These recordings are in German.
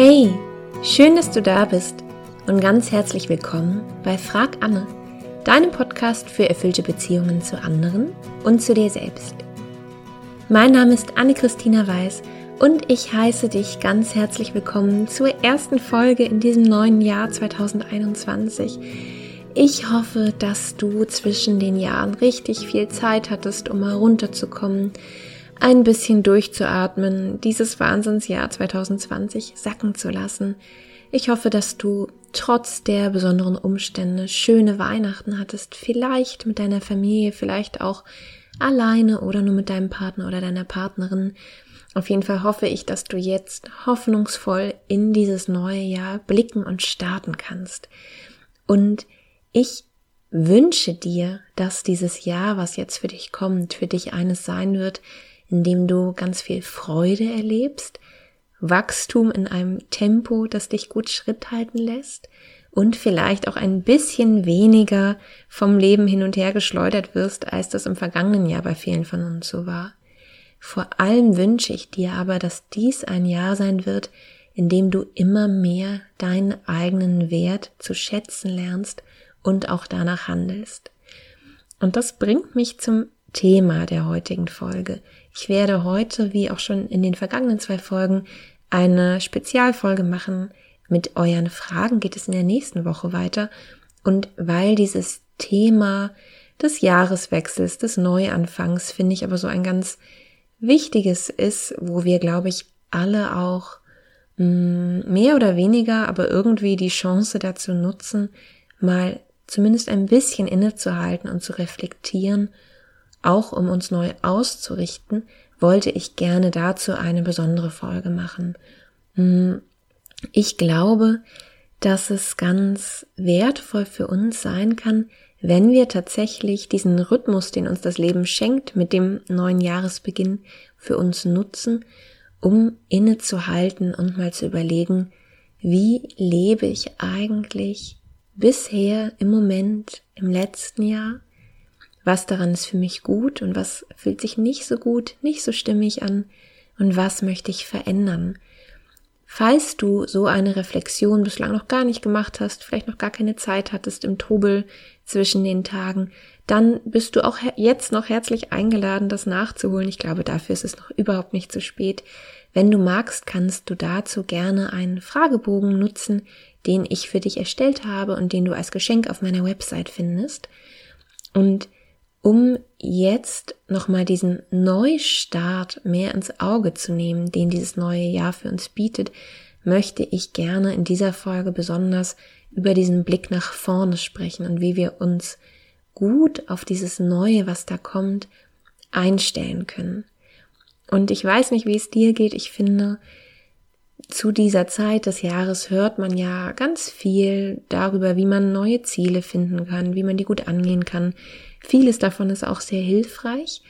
Hey, schön, dass du da bist und ganz herzlich willkommen bei Frag Anne, deinem Podcast für erfüllte Beziehungen zu anderen und zu dir selbst. Mein Name ist Anne-Christina Weiß und ich heiße dich ganz herzlich willkommen zur ersten Folge in diesem neuen Jahr 2021. Ich hoffe, dass du zwischen den Jahren richtig viel Zeit hattest, um mal runterzukommen, ein bisschen durchzuatmen, dieses Wahnsinnsjahr 2020 sacken zu lassen. Ich hoffe, dass du trotz der besonderen Umstände schöne Weihnachten hattest, vielleicht mit deiner Familie, vielleicht auch alleine oder nur mit deinem Partner oder deiner Partnerin. Auf jeden Fall hoffe ich, dass du jetzt hoffnungsvoll in dieses neue Jahr blicken und starten kannst. Und ich wünsche dir, dass dieses Jahr, was jetzt für dich kommt, für dich eines sein wird, indem du ganz viel Freude erlebst, Wachstum in einem Tempo, das dich gut Schritt halten lässt und vielleicht auch ein bisschen weniger vom Leben hin und her geschleudert wirst, als das im vergangenen Jahr bei vielen von uns so war. Vor allem wünsche ich dir aber, dass dies ein Jahr sein wird, in dem du immer mehr deinen eigenen Wert zu schätzen lernst und auch danach handelst. Und das bringt mich zum Thema der heutigen Folge. Ich werde heute, wie auch schon in den vergangenen zwei Folgen, eine Spezialfolge machen. Mit euren Fragen geht es in der nächsten Woche weiter. Und weil dieses Thema des Jahreswechsels, des Neuanfangs, finde ich aber so ein ganz wichtiges ist, wo wir, glaube ich, alle auch mh, mm, mehr oder weniger, aber irgendwie die Chance dazu nutzen, mal zumindest ein bisschen innezuhalten und zu reflektieren auch um uns neu auszurichten, wollte ich gerne dazu eine besondere Folge machen. Hm, ich glaube, dass es ganz wertvoll für uns sein kann, wenn wir tatsächlich diesen Rhythmus, den uns das Leben schenkt, mit dem neuen Jahresbeginn für uns nutzen, um innezuhalten und mal zu überlegen, wie lebe ich eigentlich bisher im Moment, im letzten Jahr was daran ist für mich gut und was fühlt sich nicht so gut, nicht so stimmig an und was möchte ich verändern. Falls du so eine Reflexion bislang noch gar nicht gemacht hast, vielleicht noch gar keine Zeit hattest im Trubel zwischen den Tagen, dann bist du auch jetzt noch herzlich eingeladen, das nachzuholen. Ich glaube, dafür ist es noch überhaupt nicht zu spät. Wenn du magst, kannst du dazu gerne einen Fragebogen nutzen, den ich für dich erstellt habe und den du als Geschenk auf meiner Website findest. Und um jetzt nochmal diesen Neustart mehr ins Auge zu nehmen, den dieses neue Jahr für uns bietet, möchte ich gerne in dieser Folge besonders über diesen Blick nach vorne sprechen und wie wir uns gut auf dieses Neue, was da kommt, einstellen können. Und ich weiß nicht, wie es dir geht. Ich finde, zu dieser Zeit des Jahres hört man ja ganz viel darüber, wie man neue Ziele finden kann, wie man die gut angehen kann, Vieles davon ist auch sehr hilfreich.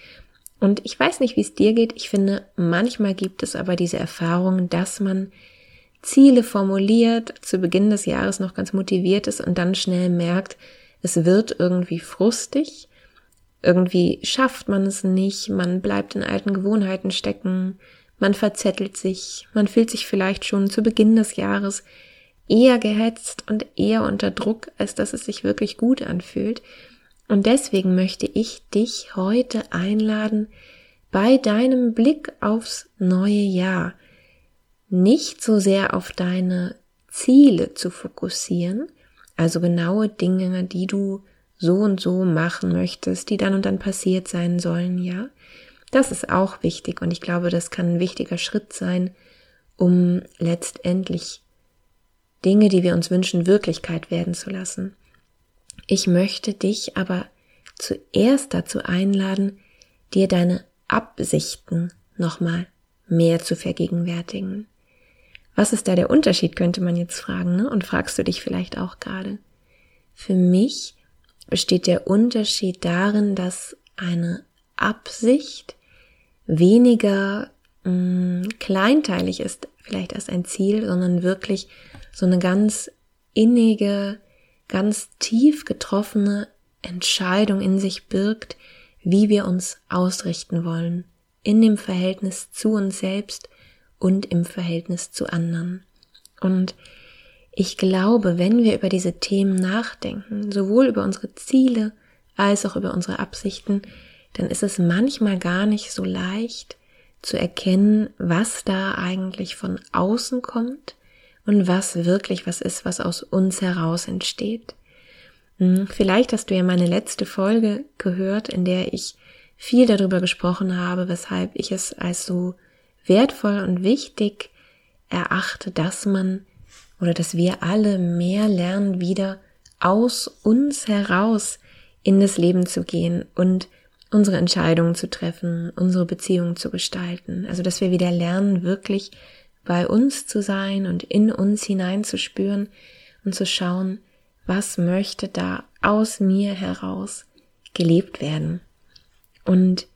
Und ich weiß nicht, wie es dir geht. Ich finde, manchmal gibt es aber diese Erfahrung, dass man Ziele formuliert, zu Beginn des Jahres noch ganz motiviert ist und dann schnell merkt, es wird irgendwie frustig. Irgendwie schafft man es nicht, man bleibt in alten Gewohnheiten stecken, man verzettelt sich, man fühlt sich vielleicht schon zu Beginn des Jahres eher gehetzt und eher unter Druck, als dass es sich wirklich gut anfühlt. Und deswegen möchte ich dich heute einladen, bei deinem Blick aufs neue Jahr nicht so sehr auf deine Ziele zu fokussieren, also genaue Dinge, die du so und so machen möchtest, die dann und dann passiert sein sollen, ja. Das ist auch wichtig und ich glaube, das kann ein wichtiger Schritt sein, um letztendlich Dinge, die wir uns wünschen, Wirklichkeit werden zu lassen. Ich möchte dich aber zuerst dazu einladen, dir deine Absichten nochmal mehr zu vergegenwärtigen. Was ist da der Unterschied, könnte man jetzt fragen, ne? Und fragst du dich vielleicht auch gerade. Für mich besteht der Unterschied darin, dass eine Absicht weniger mh, mm, kleinteilig ist, vielleicht als ein Ziel, sondern wirklich so eine ganz innige, ganz tief getroffene Entscheidung in sich birgt, wie wir uns ausrichten wollen, in dem Verhältnis zu uns selbst und im Verhältnis zu anderen. Und ich glaube, wenn wir über diese Themen nachdenken, sowohl über unsere Ziele als auch über unsere Absichten, dann ist es manchmal gar nicht so leicht zu erkennen, was da eigentlich von außen kommt und was wirklich was ist, was aus uns heraus entsteht. Hm, vielleicht hast du ja meine letzte Folge gehört, in der ich viel darüber gesprochen habe, weshalb ich es als so wertvoll und wichtig erachte, dass man oder dass wir alle mehr lernen, wieder aus uns heraus in das Leben zu gehen und unsere Entscheidungen zu treffen, unsere Beziehungen zu gestalten. Also, dass wir wieder lernen, wirklich bei uns zu sein und in uns hineinzuspüren und zu schauen, was möchte da aus mir heraus gelebt werden. Und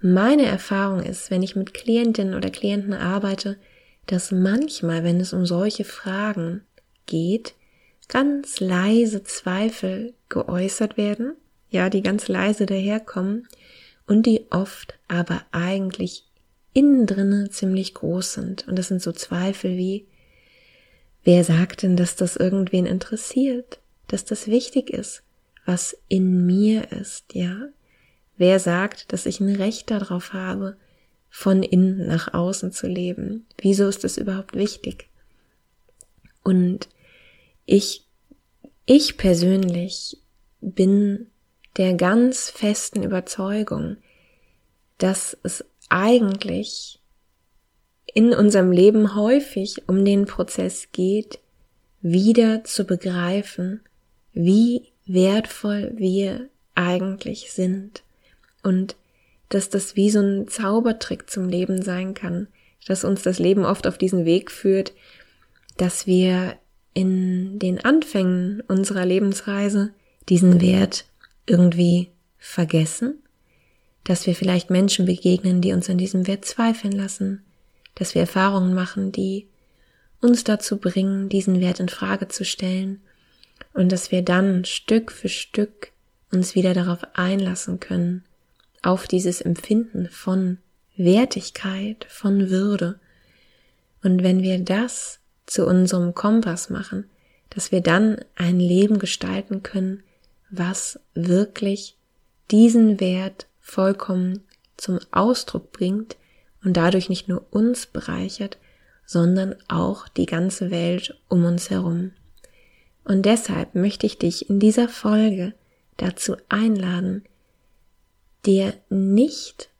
meine Erfahrung ist, wenn ich mit Klientinnen oder Klienten arbeite, dass manchmal, wenn es um solche Fragen geht, ganz leise Zweifel geäußert werden, ja, die ganz leise daherkommen und die oft aber eigentlich innen drinne ziemlich groß sind. Und das sind so Zweifel wie, wer sagt denn, dass das irgendwen interessiert, dass das wichtig ist, was in mir ist, ja? Wer sagt, dass ich ein Recht darauf habe, von innen nach außen zu leben? Wieso ist das überhaupt wichtig? Und ich, ich persönlich bin der ganz festen Überzeugung, dass es eigentlich in unserem Leben häufig um den Prozess geht, wieder zu begreifen, wie wertvoll wir eigentlich sind und dass das wie so ein Zaubertrick zum Leben sein kann, dass uns das Leben oft auf diesen Weg führt, dass wir in den Anfängen unserer Lebensreise diesen Wert irgendwie vergessen, dass wir vielleicht Menschen begegnen, die uns an diesem Wert zweifeln lassen, dass wir Erfahrungen machen, die uns dazu bringen, diesen Wert in Frage zu stellen und dass wir dann Stück für Stück uns wieder darauf einlassen können, auf dieses Empfinden von Wertigkeit, von Würde. Und wenn wir das zu unserem Kompass machen, dass wir dann ein Leben gestalten können, was wirklich diesen Wert vollkommen zum Ausdruck bringt und dadurch nicht nur uns bereichert, sondern auch die ganze Welt um uns herum. Und deshalb möchte ich dich in dieser Folge dazu einladen, dir nicht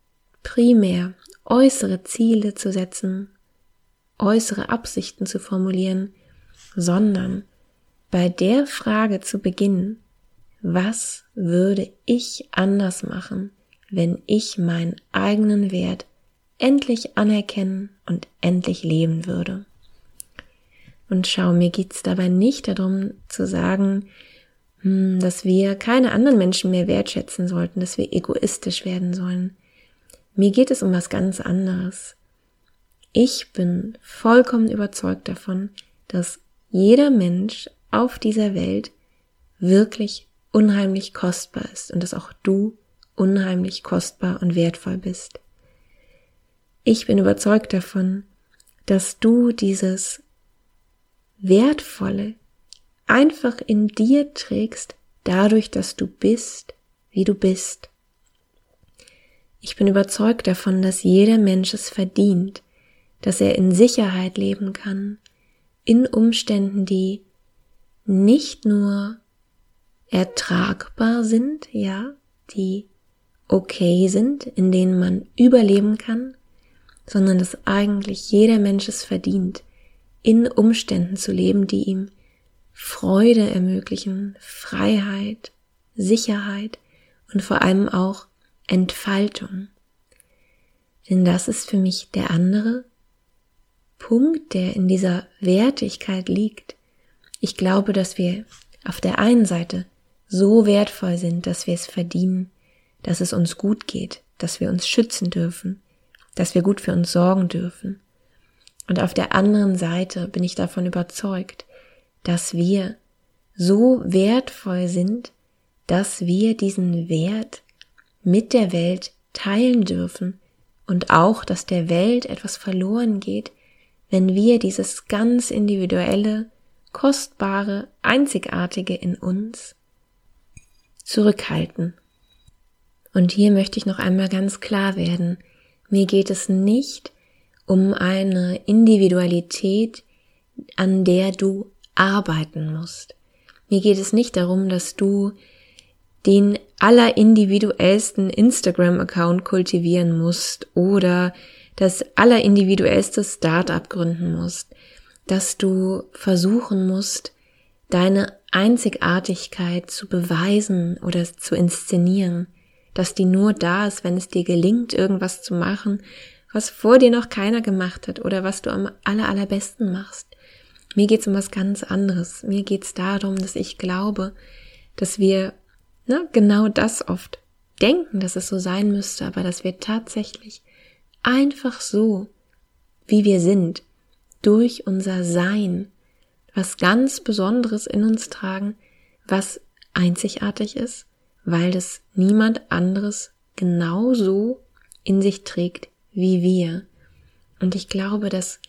primär äußere Ziele zu setzen, äußere Absichten zu formulieren, sondern bei der Frage zu beginnen, was würde ich anders machen, wenn ich meinen eigenen Wert endlich anerkennen und endlich leben würde. Und schau, mir geht's dabei nicht darum zu sagen, hm, dass wir keine anderen Menschen mehr wertschätzen sollten, dass wir egoistisch werden sollen. Mir geht es um was ganz anderes. Ich bin vollkommen überzeugt davon, dass jeder Mensch auf dieser Welt wirklich unheimlich kostbar ist und dass auch du unheimlich kostbar und wertvoll bist. Ich bin überzeugt davon, dass du dieses Wertvolle einfach in dir trägst, dadurch, dass du bist, wie du bist. Ich bin überzeugt davon, dass jeder Mensch es verdient, dass er in Sicherheit leben kann, in Umständen, die nicht nur ertragbar sind, ja, die okay sind, in denen man überleben kann, sondern dass eigentlich jeder Mensch es verdient, in Umständen zu leben, die ihm Freude ermöglichen, Freiheit, Sicherheit und vor allem auch Entfaltung. Denn das ist für mich der andere Punkt, der in dieser Wertigkeit liegt. Ich glaube, dass wir auf der einen Seite so wertvoll sind, dass wir es verdienen, dass es uns gut geht, dass wir uns schützen dürfen, dass wir gut für uns sorgen dürfen. Und auf der anderen Seite bin ich davon überzeugt, dass wir so wertvoll sind, dass wir diesen Wert mit der Welt teilen dürfen und auch, dass der Welt etwas verloren geht, wenn wir dieses ganz individuelle, kostbare, einzigartige in uns zurückhalten. Und hier möchte ich noch einmal ganz klar werden, mir geht es nicht um eine Individualität, an der du arbeiten musst. Mir geht es nicht darum, dass du den allerindividuellsten Instagram-Account kultivieren musst oder das allerindividuellste Startup gründen musst, dass du versuchen musst, deine Einzigartigkeit zu beweisen oder zu inszenieren, dass die nur da ist, wenn es dir gelingt, irgendwas zu machen, was vor dir noch keiner gemacht hat oder was du am aller, allerbesten machst. Mir geht's um was ganz anderes. Mir geht's darum, dass ich glaube, dass wir ne, genau das oft denken, dass es so sein müsste, aber dass wir tatsächlich einfach so, wie wir sind, durch unser Sein, was ganz Besonderes in uns tragen, was einzigartig ist, weil das niemand anderes genauso in sich trägt wie wir. Und ich glaube, dass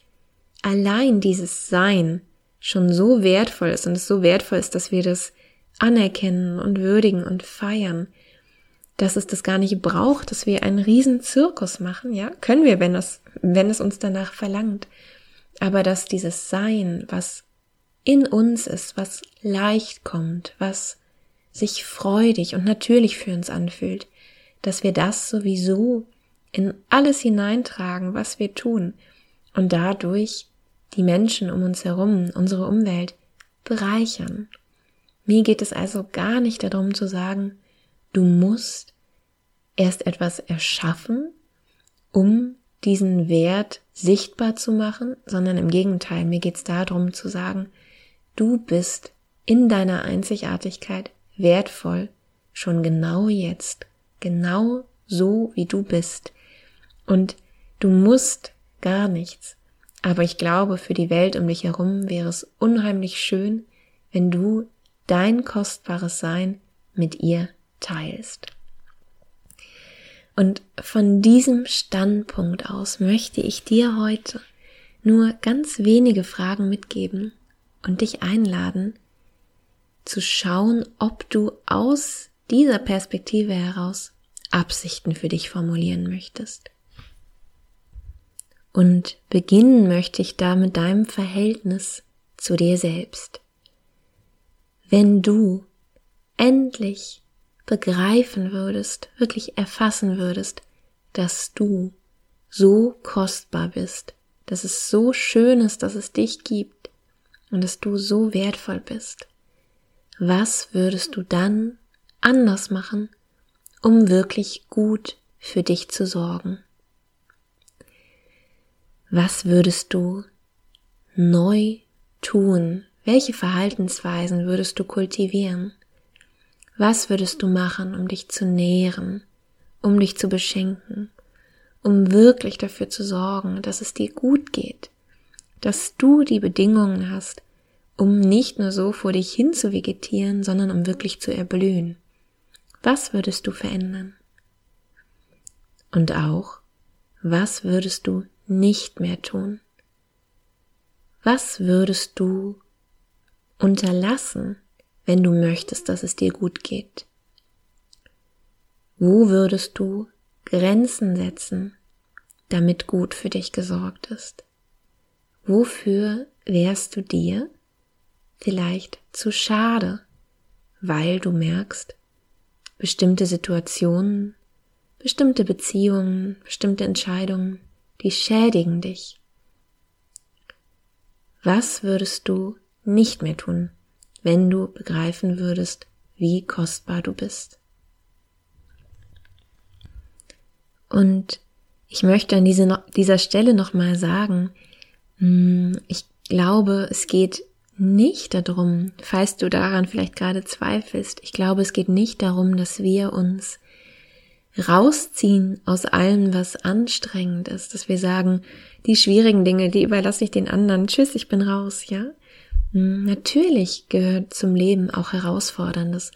allein dieses Sein schon so wertvoll ist und es so wertvoll ist, dass wir das anerkennen und würdigen und feiern, dass es das gar nicht braucht, dass wir einen riesen Zirkus machen, ja, können wir, wenn es, wenn es uns danach verlangt. Aber dass dieses Sein, was in uns ist, was leicht kommt, was sich freudig und natürlich für uns anfühlt, dass wir das sowieso in alles hineintragen, was wir tun und dadurch die Menschen um uns herum, unsere Umwelt bereichern. Mir geht es also gar nicht darum zu sagen, du musst erst etwas erschaffen, um diesen Wert sichtbar zu machen, sondern im Gegenteil, mir geht es darum zu sagen, du bist in deiner Einzigartigkeit wertvoll, schon genau jetzt, genau so wie du bist. Und du musst gar nichts. Aber ich glaube, für die Welt um dich herum wäre es unheimlich schön, wenn du dein kostbares Sein mit ihr teilst. Und von diesem Standpunkt aus möchte ich dir heute nur ganz wenige Fragen mitgeben und dich einladen, zu schauen, ob du aus dieser Perspektive heraus Absichten für dich formulieren möchtest. Und beginnen möchte ich da mit deinem Verhältnis zu dir selbst. Wenn du endlich begreifen würdest, wirklich erfassen würdest, dass du so kostbar bist, dass es so schön ist, dass es dich gibt und dass du so wertvoll bist, was würdest du dann anders machen, um wirklich gut für dich zu sorgen? Was würdest du neu tun? Welche Verhaltensweisen würdest du kultivieren? Was würdest du machen, um dich zu nähren, um dich zu beschenken, um wirklich dafür zu sorgen, dass es dir gut geht, dass du die Bedingungen hast, um nicht nur so vor dich hin zu vegetieren, sondern um wirklich zu erblühen. Was würdest du verändern? Und auch, was würdest du nicht mehr tun? Was würdest du unterlassen, wenn du möchtest, dass es dir gut geht? Wo würdest du Grenzen setzen, damit gut für dich gesorgt ist? Wofür wärst du dir vielleicht zu schade, weil du merkst, bestimmte Situationen, bestimmte Beziehungen, bestimmte Entscheidungen, die schädigen dich. Was würdest du nicht mehr tun, wenn du begreifen würdest, wie kostbar du bist? Und ich möchte an diese, dieser Stelle nochmal sagen, hm, ich glaube, es geht nicht darum, falls du daran vielleicht gerade zweifelst, ich glaube, es geht nicht darum, dass wir uns rausziehen aus allem, was anstrengend ist, dass wir sagen, die schwierigen Dinge, die überlasse ich den anderen, tschüss, ich bin raus, ja? Hm, natürlich gehört zum Leben auch Herausforderndes,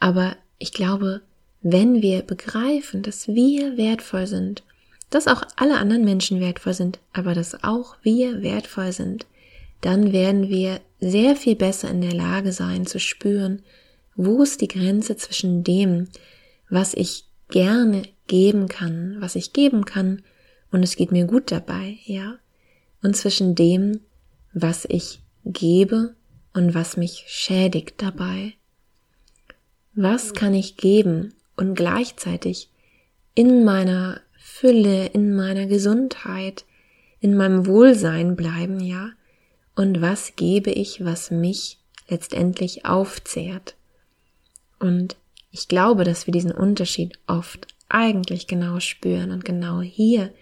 aber ich glaube, wenn wir begreifen, dass wir wertvoll sind, dass auch alle anderen Menschen wertvoll sind, aber dass auch wir wertvoll sind, dann werden wir sehr viel besser in der Lage sein zu spüren, wo ist die Grenze zwischen dem, was ich gerne geben kann, was ich geben kann, und es geht mir gut dabei, ja, und zwischen dem, was ich gebe und was mich schädigt dabei. Was kann ich geben und gleichzeitig in meiner Fülle, in meiner Gesundheit, in meinem Wohlsein bleiben, ja? Und was gebe ich, was mich letztendlich aufzehrt? Und ich glaube, dass wir diesen Unterschied oft eigentlich genau spüren und genau hier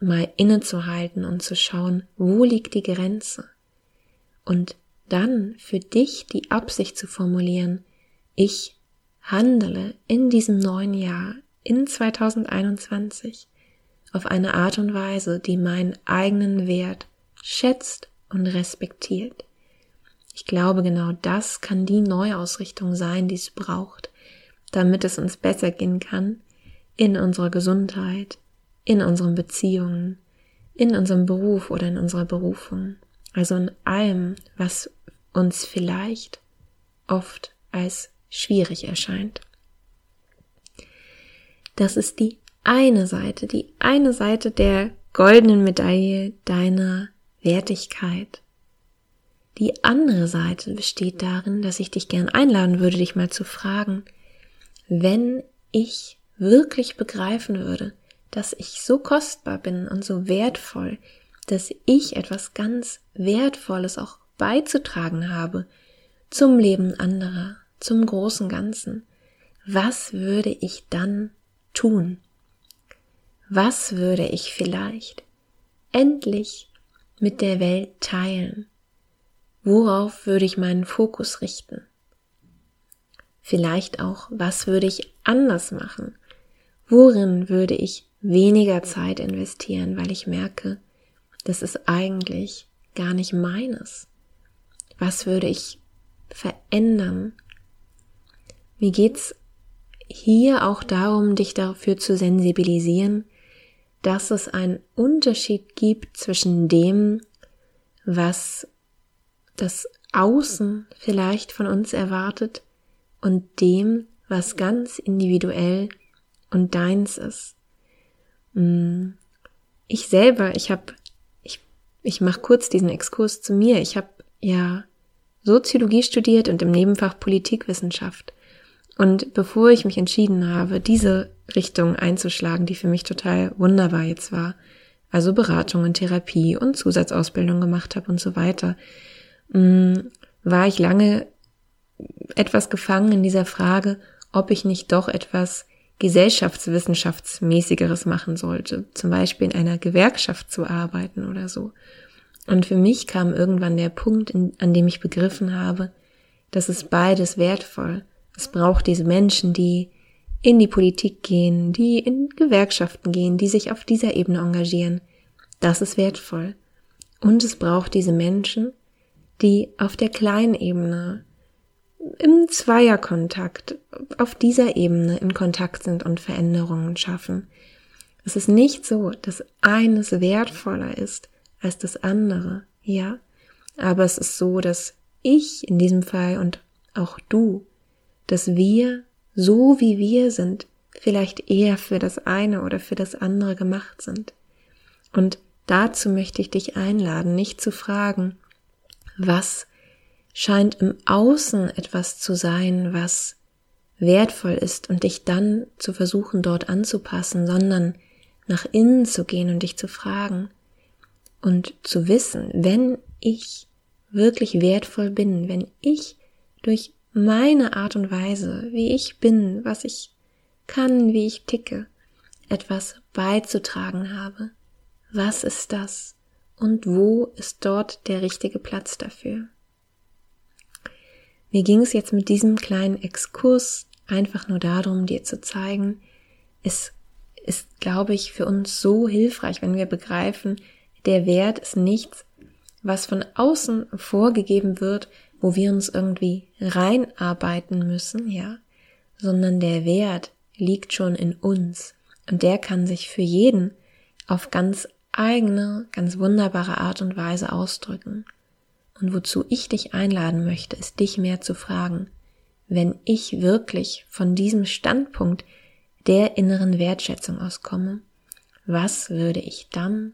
mal innezuhalten und zu schauen, wo liegt die Grenze? Und dann für dich die Absicht zu formulieren, ich handele in diesem neuen Jahr, in 2021, auf eine Art und Weise, die meinen eigenen Wert schätzt und respektiert. Ich glaube, genau das kann die Neuausrichtung sein, die es braucht, damit es uns besser gehen kann in unserer Gesundheit, in unseren Beziehungen, in unserem Beruf oder in unserer Berufung. Also in allem, was uns vielleicht oft als schwierig erscheint. Das ist die eine Seite, die eine Seite der goldenen Medaille deiner Wertigkeit. Die andere Seite besteht darin, dass ich dich gern einladen würde, dich mal zu fragen, wenn ich wirklich begreifen würde, dass ich so kostbar bin und so wertvoll, dass ich etwas ganz Wertvolles auch beizutragen habe zum Leben anderer, zum großen Ganzen, was würde ich dann tun? Was würde ich vielleicht endlich mit der Welt teilen? Worauf würde ich meinen Fokus richten? Vielleicht auch, was würde ich anders machen? Worin würde ich weniger Zeit investieren, weil ich merke, das ist eigentlich gar nicht meines? Was würde ich verändern? Mir geht's hier auch darum, dich dafür zu sensibilisieren, dass es einen Unterschied gibt zwischen dem, was das Außen vielleicht von uns erwartet und dem, was ganz individuell und deins ist. Mm. Ich selber, ich habe, ich, ich mache kurz diesen Exkurs zu mir. Ich habe ja Soziologie studiert und im Nebenfach Politikwissenschaft. Und bevor ich mich entschieden habe, diese Richtung einzuschlagen, die für mich total wunderbar jetzt war, also Beratung und Therapie und Zusatzausbildung gemacht habe und so weiter, mm, war ich lange etwas gefangen in dieser Frage, ob ich nicht doch etwas gesellschaftswissenschaftsmäßigeres machen sollte, zum Beispiel in einer Gewerkschaft zu arbeiten oder so. Und für mich kam irgendwann der Punkt, an dem ich begriffen habe, dass es beides wertvoll. Es braucht diese Menschen, die in die Politik gehen, die in Gewerkschaften gehen, die sich auf dieser Ebene engagieren. Das ist wertvoll. Und es braucht diese Menschen, die auf der kleinen Ebene im Zweierkontakt auf dieser Ebene in Kontakt sind und Veränderungen schaffen. Es ist nicht so, dass eines wertvoller ist als das andere, ja, aber es ist so, dass ich in diesem Fall und auch du, dass wir, so wie wir sind, vielleicht eher für das eine oder für das andere gemacht sind. Und dazu möchte ich dich einladen, nicht zu fragen, was scheint im Außen etwas zu sein, was wertvoll ist und dich dann zu versuchen dort anzupassen, sondern nach innen zu gehen und dich zu fragen und zu wissen, wenn ich wirklich wertvoll bin, wenn ich durch meine Art und Weise, wie ich bin, was ich kann, wie ich ticke, etwas beizutragen habe. Was ist das? Und wo ist dort der richtige Platz dafür? Mir ging es jetzt mit diesem kleinen Exkurs einfach nur darum, dir zu zeigen, es ist, glaube ich, für uns so hilfreich, wenn wir begreifen, der Wert ist nichts, was von außen vorgegeben wird, wo wir uns irgendwie reinarbeiten müssen, ja, sondern der Wert liegt schon in uns Und der kann sich für jeden auf ganz eigene, ganz wunderbare Art und Weise ausdrücken. Und wozu ich dich einladen möchte, ist dich mehr zu fragen, wenn ich wirklich von diesem Standpunkt der inneren Wertschätzung auskomme, was würde ich dann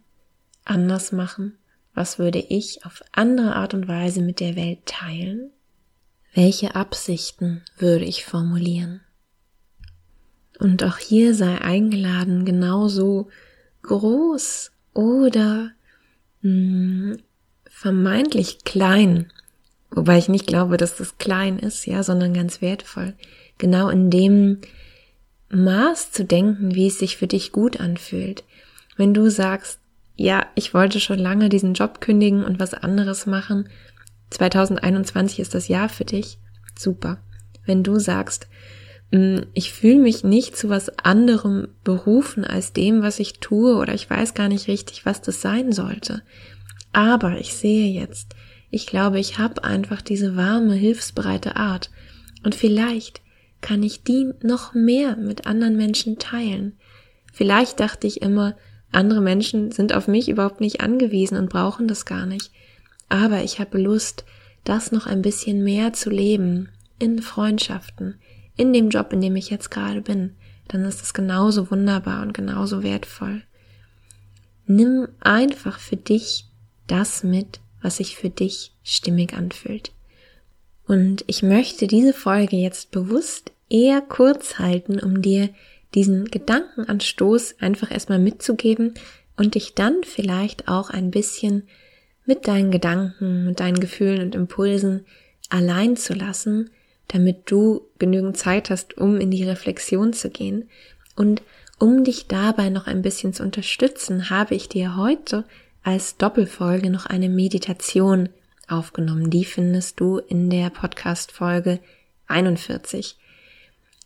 anders machen? Was würde ich auf andere Art und Weise mit der Welt teilen? Welche Absichten würde ich formulieren? Und auch hier sei eingeladen, genauso groß oder mh, hm, vermeintlich klein, wobei ich nicht glaube, dass das klein ist, ja, sondern ganz wertvoll, genau in dem Maß zu denken, wie es sich für dich gut anfühlt. Wenn du sagst, ja, ich wollte schon lange diesen Job kündigen und was anderes machen, 2021 ist das Jahr für dich, super. Wenn du sagst, mm, ich fühle mich nicht zu was anderem berufen als dem, was ich tue, oder ich weiß gar nicht richtig, was das sein sollte. Aber ich sehe jetzt, ich glaube, ich habe einfach diese warme, hilfsbereite Art. Und vielleicht kann ich die noch mehr mit anderen Menschen teilen. Vielleicht dachte ich immer, andere Menschen sind auf mich überhaupt nicht angewiesen und brauchen das gar nicht. Aber ich habe Lust, das noch ein bisschen mehr zu leben, in Freundschaften, in dem Job, in dem ich jetzt gerade bin, dann ist es genauso wunderbar und genauso wertvoll. Nimm einfach für dich das mit, was sich für dich stimmig anfühlt. Und ich möchte diese Folge jetzt bewusst eher kurz halten, um dir diesen Gedankenanstoß einfach erstmal mitzugeben und dich dann vielleicht auch ein bisschen mit deinen Gedanken, mit deinen Gefühlen und Impulsen allein zu lassen, damit du genügend Zeit hast, um in die Reflexion zu gehen. Und um dich dabei noch ein bisschen zu unterstützen, habe ich dir heute als Doppelfolge noch eine Meditation aufgenommen. Die findest du in der Podcast Folge 41.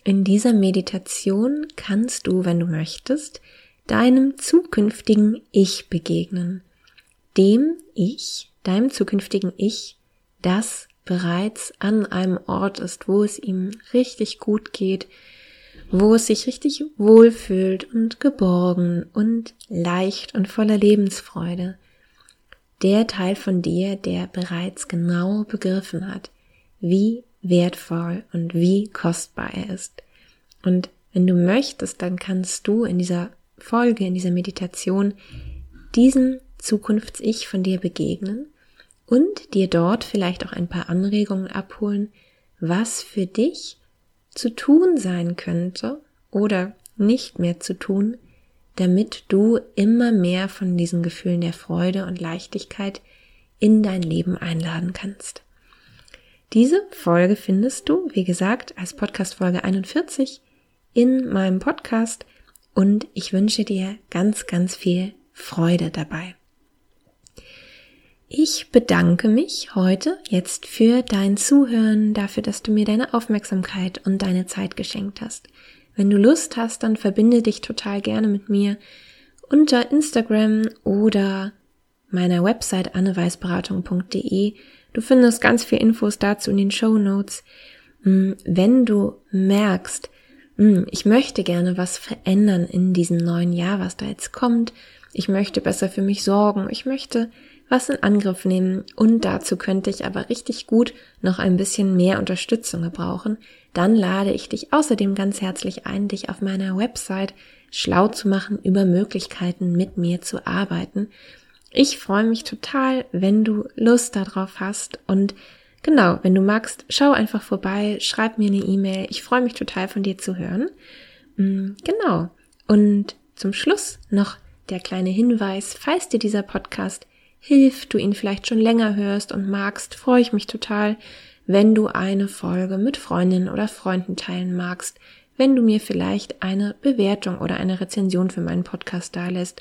In dieser Meditation kannst du, wenn du möchtest, deinem zukünftigen Ich begegnen. Dem Ich, deinem zukünftigen Ich, das bereits an einem Ort ist, wo es ihm richtig gut geht, wo es sich richtig wohlfühlt und geborgen und leicht und voller Lebensfreude. Der Teil von dir, der bereits genau begriffen hat, wie wertvoll und wie kostbar er ist. Und wenn du möchtest, dann kannst du in dieser Folge, in dieser Meditation diesem Zukunfts-Ich von dir begegnen und dir dort vielleicht auch ein paar Anregungen abholen, was für dich zu tun sein könnte oder nicht mehr zu tun, damit du immer mehr von diesen Gefühlen der Freude und Leichtigkeit in dein Leben einladen kannst. Diese Folge findest du, wie gesagt, als Podcast Folge 41 in meinem Podcast und ich wünsche dir ganz, ganz viel Freude dabei. Ich bedanke mich heute jetzt für dein Zuhören, dafür, dass du mir deine Aufmerksamkeit und deine Zeit geschenkt hast. Wenn du Lust hast, dann verbinde dich total gerne mit mir unter Instagram oder meiner Website anneweißberatung.de Du findest ganz viel Infos dazu in den Show Notes. Mm, wenn du merkst, mm, ich möchte gerne was verändern in diesem neuen Jahr, was da jetzt kommt, ich möchte besser für mich sorgen, ich möchte was in Angriff nehmen. Und dazu könnte ich aber richtig gut noch ein bisschen mehr Unterstützung gebrauchen, dann lade ich dich außerdem ganz herzlich ein, dich auf meiner Website schlau zu machen über Möglichkeiten mit mir zu arbeiten ich freue mich total, wenn du Lust darauf hast und genau, wenn du magst, schau einfach vorbei, schreib mir eine E-Mail. Ich freue mich total von dir zu hören. Mm, genau. Und zum Schluss noch der kleine Hinweis, falls dir dieser Podcast hilft, du ihn vielleicht schon länger hörst und magst, freue ich mich total, wenn du eine Folge mit Freundinnen oder Freunden teilen magst, wenn du mir vielleicht eine Bewertung oder eine Rezension für meinen Podcast dalässt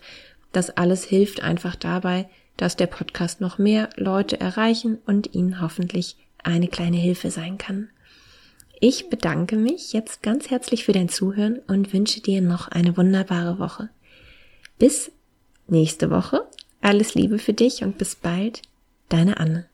das alles hilft einfach dabei, dass der Podcast noch mehr Leute erreichen und ihnen hoffentlich eine kleine Hilfe sein kann. Ich bedanke mich jetzt ganz herzlich für dein Zuhören und wünsche dir noch eine wunderbare Woche. Bis nächste Woche. Alles Liebe für dich und bis bald. Deine Anne.